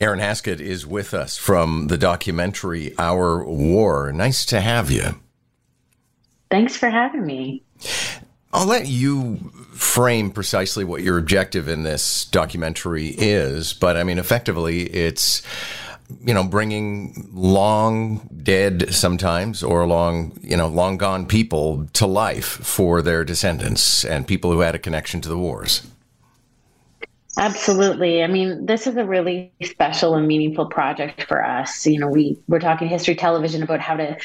Erin Haskett is with us from the documentary Our War. Nice to have you. Thanks for having me. I'll let you frame precisely what your objective in this documentary is, but I mean, effectively, it's you know bringing long dead sometimes or long you know long gone people to life for their descendants and people who had a connection to the wars. Absolutely. I mean, this is a really special and meaningful project for us. You know, we we're talking history television about how to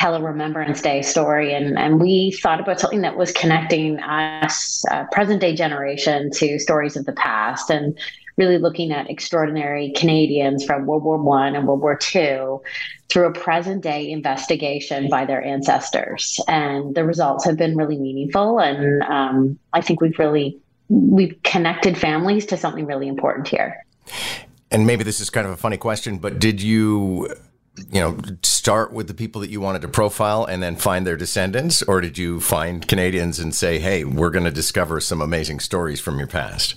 tell a Remembrance Day story, and and we thought about something that was connecting us, uh, present day generation, to stories of the past, and really looking at extraordinary Canadians from World War One and World War Two through a present day investigation by their ancestors, and the results have been really meaningful, and um, I think we've really we've connected families to something really important here. And maybe this is kind of a funny question, but did you, you know, start with the people that you wanted to profile and then find their descendants, or did you find Canadians and say, "Hey, we're going to discover some amazing stories from your past"?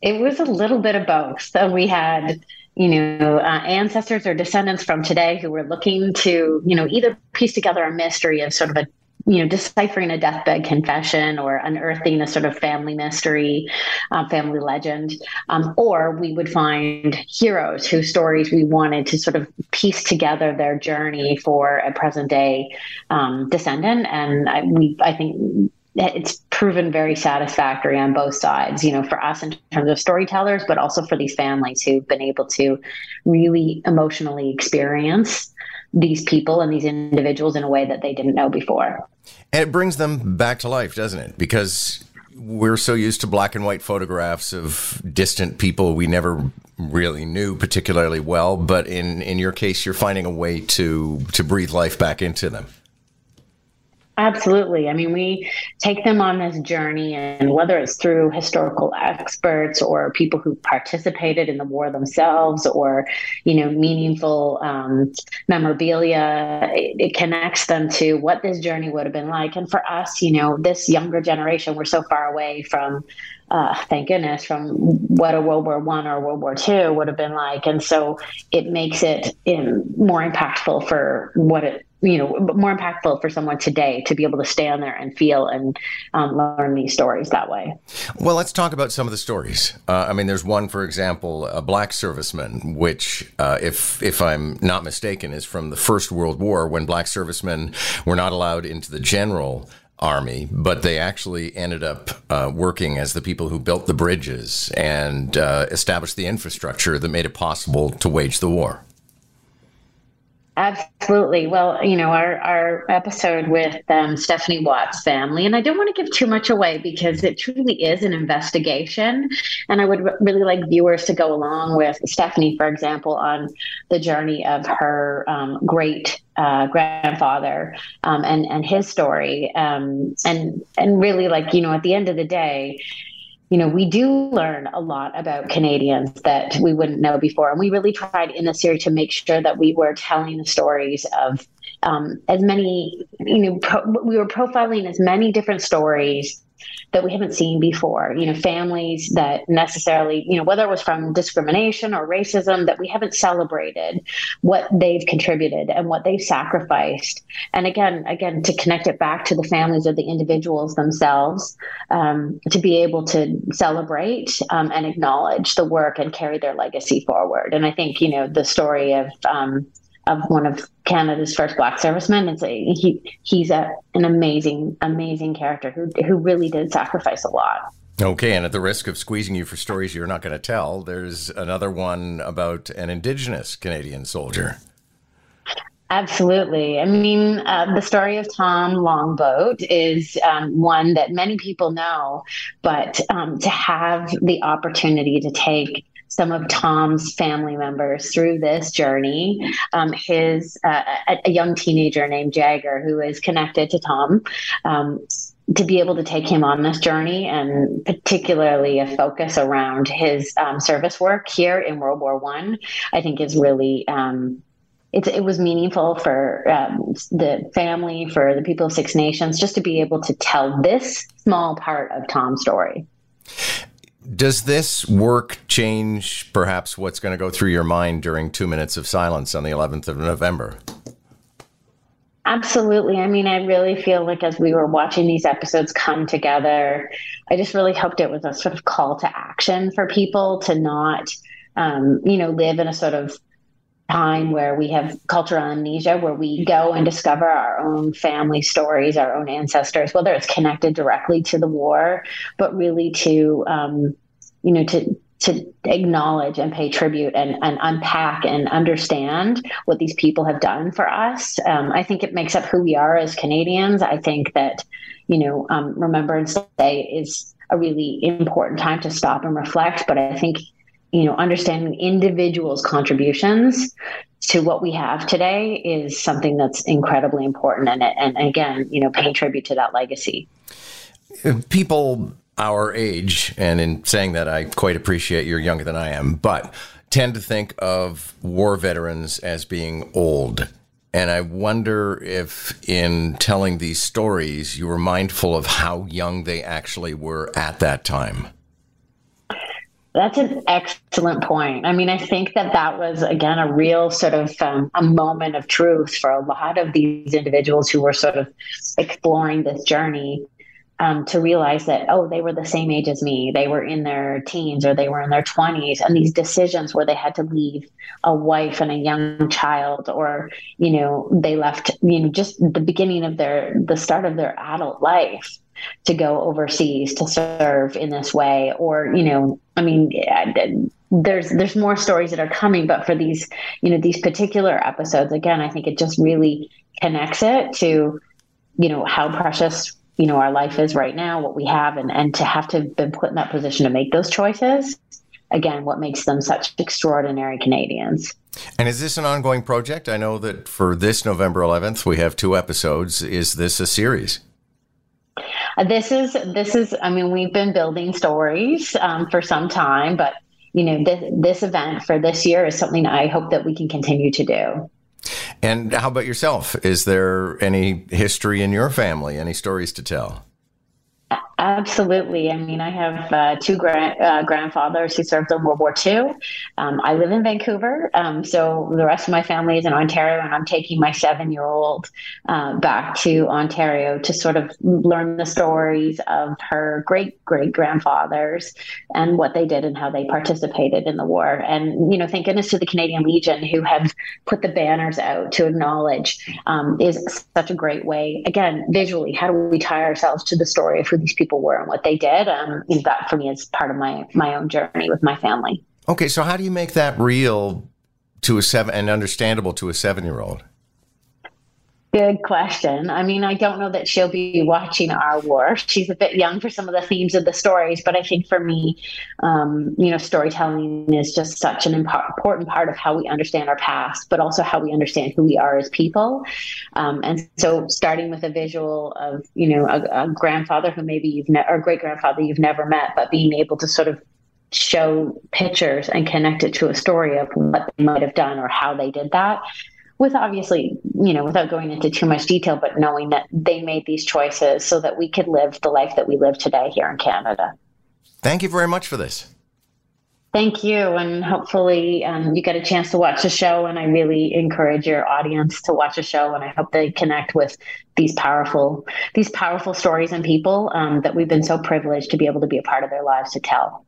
It was a little bit of both. So we had you know, uh, ancestors or descendants from today who were looking to, you know, either piece together a mystery of sort of a you know, deciphering a deathbed confession or unearthing a sort of family mystery, um, family legend, um, or we would find heroes whose stories we wanted to sort of piece together their journey for a present day um, descendant. And I, we, I think it's proven very satisfactory on both sides, you know, for us in terms of storytellers, but also for these families who've been able to really emotionally experience these people and these individuals in a way that they didn't know before. And it brings them back to life, doesn't it? Because we're so used to black and white photographs of distant people we never really knew particularly well, but in in your case you're finding a way to to breathe life back into them. Absolutely. I mean, we take them on this journey, and whether it's through historical experts or people who participated in the war themselves, or you know, meaningful um, memorabilia, it, it, connects them to what this journey would have been like. And for us, you know, this younger generation, we're so far away from uh, thank goodness, from what a World War One or World War Two would have been like, and so it makes it in, more impactful for what it you know more impactful for someone today to be able to stand there and feel and um, learn these stories that way well let's talk about some of the stories uh, i mean there's one for example a black serviceman which uh, if if i'm not mistaken is from the first world war when black servicemen were not allowed into the general army, but they actually ended up uh, working as the people who built the bridges and uh, established the infrastructure that made it possible to wage the war. Absolutely. Well, you know, our, our episode with um, Stephanie Watt's family, and I don't want to give too much away because it truly is an investigation. And I would really like viewers to go along with Stephanie, for example, on the journey of her um, great uh, grandfather um, and, and his story. Um, and, and really, like, you know, at the end of the day, you know, we do learn a lot about Canadians that we wouldn't know before. And we really tried in the series to make sure that we were telling the stories of um, as many, you know, pro- we were profiling as many different stories that we haven't seen before. You know, families that necessarily, you know, whether it was from discrimination or racism, that we haven't celebrated what they've contributed and what they've sacrificed. And again, again, to connect it back to the families of the individuals themselves, um, to be able to celebrate um, and acknowledge the work and carry their legacy forward. And I think, you know, the story of um, of one of Canada's first black servicemen. It's a, he he's a, an amazing amazing character who who really did sacrifice a lot. Okay, and at the risk of squeezing you for stories you're not going to tell, there's another one about an Indigenous Canadian soldier. Absolutely. I mean, uh, the story of Tom Longboat is um, one that many people know, but um, to have the opportunity to take some of Tom's family members through this journey. Um, his uh, a, a, young teenager named Jagger, who is connected to Tom. Um, to be able to take him on this journey and particularly a focus around his um, service work here in World War One, I, I think is really um, it, it was meaningful for um, the family, for the people of Six Nations, just to be able to tell this small part of Tom's story Does this work change perhaps what's going to go through your mind during two minutes of silence on the 11th of November? Absolutely. I mean, I really feel like as we were watching these episodes come together, I just really hoped it was a sort of call to action for people to not, um, you know, live in a sort of time where we have cultural amnesia, where we go and discover our own family stories, our own ancestors, whether it's connected directly to the war, but really to, um, you know, to to acknowledge and pay tribute and, and unpack and understand what these people have done for us. Um, I think it makes up who we are as Canadians. I think that, you know, um, Remembrance Day is a really important time to stop and reflect. But I think you know, understanding individuals' contributions to what we have today is something that's incredibly important. And, and again, you know, paying tribute to that legacy. People our age, and in saying that, I quite appreciate you're younger than I am, but tend to think of war veterans as being old. And I wonder if, in telling these stories, you were mindful of how young they actually were at that time. That's an excellent point. I mean, I think that that was, again, a real sort of um, a moment of truth for a lot of these individuals who were sort of exploring this journey um, to realize that, oh, they were the same age as me. They were in their teens or they were in their 20s. And these decisions where they had to leave a wife and a young child, or, you know, they left, you know, just the beginning of their, the start of their adult life to go overseas to serve in this way or you know i mean there's there's more stories that are coming but for these you know these particular episodes again i think it just really connects it to you know how precious you know our life is right now what we have and and to have to have been put in that position to make those choices again what makes them such extraordinary canadians. And is this an ongoing project? I know that for this november 11th we have two episodes. Is this a series this is this is. I mean, we've been building stories um, for some time, but you know, this, this event for this year is something I hope that we can continue to do. And how about yourself? Is there any history in your family? Any stories to tell? Absolutely. I mean, I have uh, two grand, uh, grandfathers who served in World War II. Um, I live in Vancouver, um, so the rest of my family is in Ontario, and I'm taking my seven year old uh, back to Ontario to sort of learn the stories of her great great grandfathers and what they did and how they participated in the war. And, you know, thank goodness to the Canadian Legion who have put the banners out to acknowledge um, is such a great way. Again, visually, how do we tie ourselves to the story of who these people were and what they did. Um, that for me is part of my my own journey with my family. Okay, so how do you make that real to a seven and understandable to a seven year old? Good question. I mean, I don't know that she'll be watching our war. She's a bit young for some of the themes of the stories, but I think for me, um, you know, storytelling is just such an important part of how we understand our past, but also how we understand who we are as people. Um, and so, starting with a visual of, you know, a, a grandfather who maybe you've ne- or great grandfather you've never met, but being able to sort of show pictures and connect it to a story of what they might have done or how they did that with obviously, you know, without going into too much detail, but knowing that they made these choices so that we could live the life that we live today here in Canada. Thank you very much for this. Thank you. And hopefully um, you get a chance to watch the show. And I really encourage your audience to watch the show. And I hope they connect with these powerful, these powerful stories and people um, that we've been so privileged to be able to be a part of their lives to tell.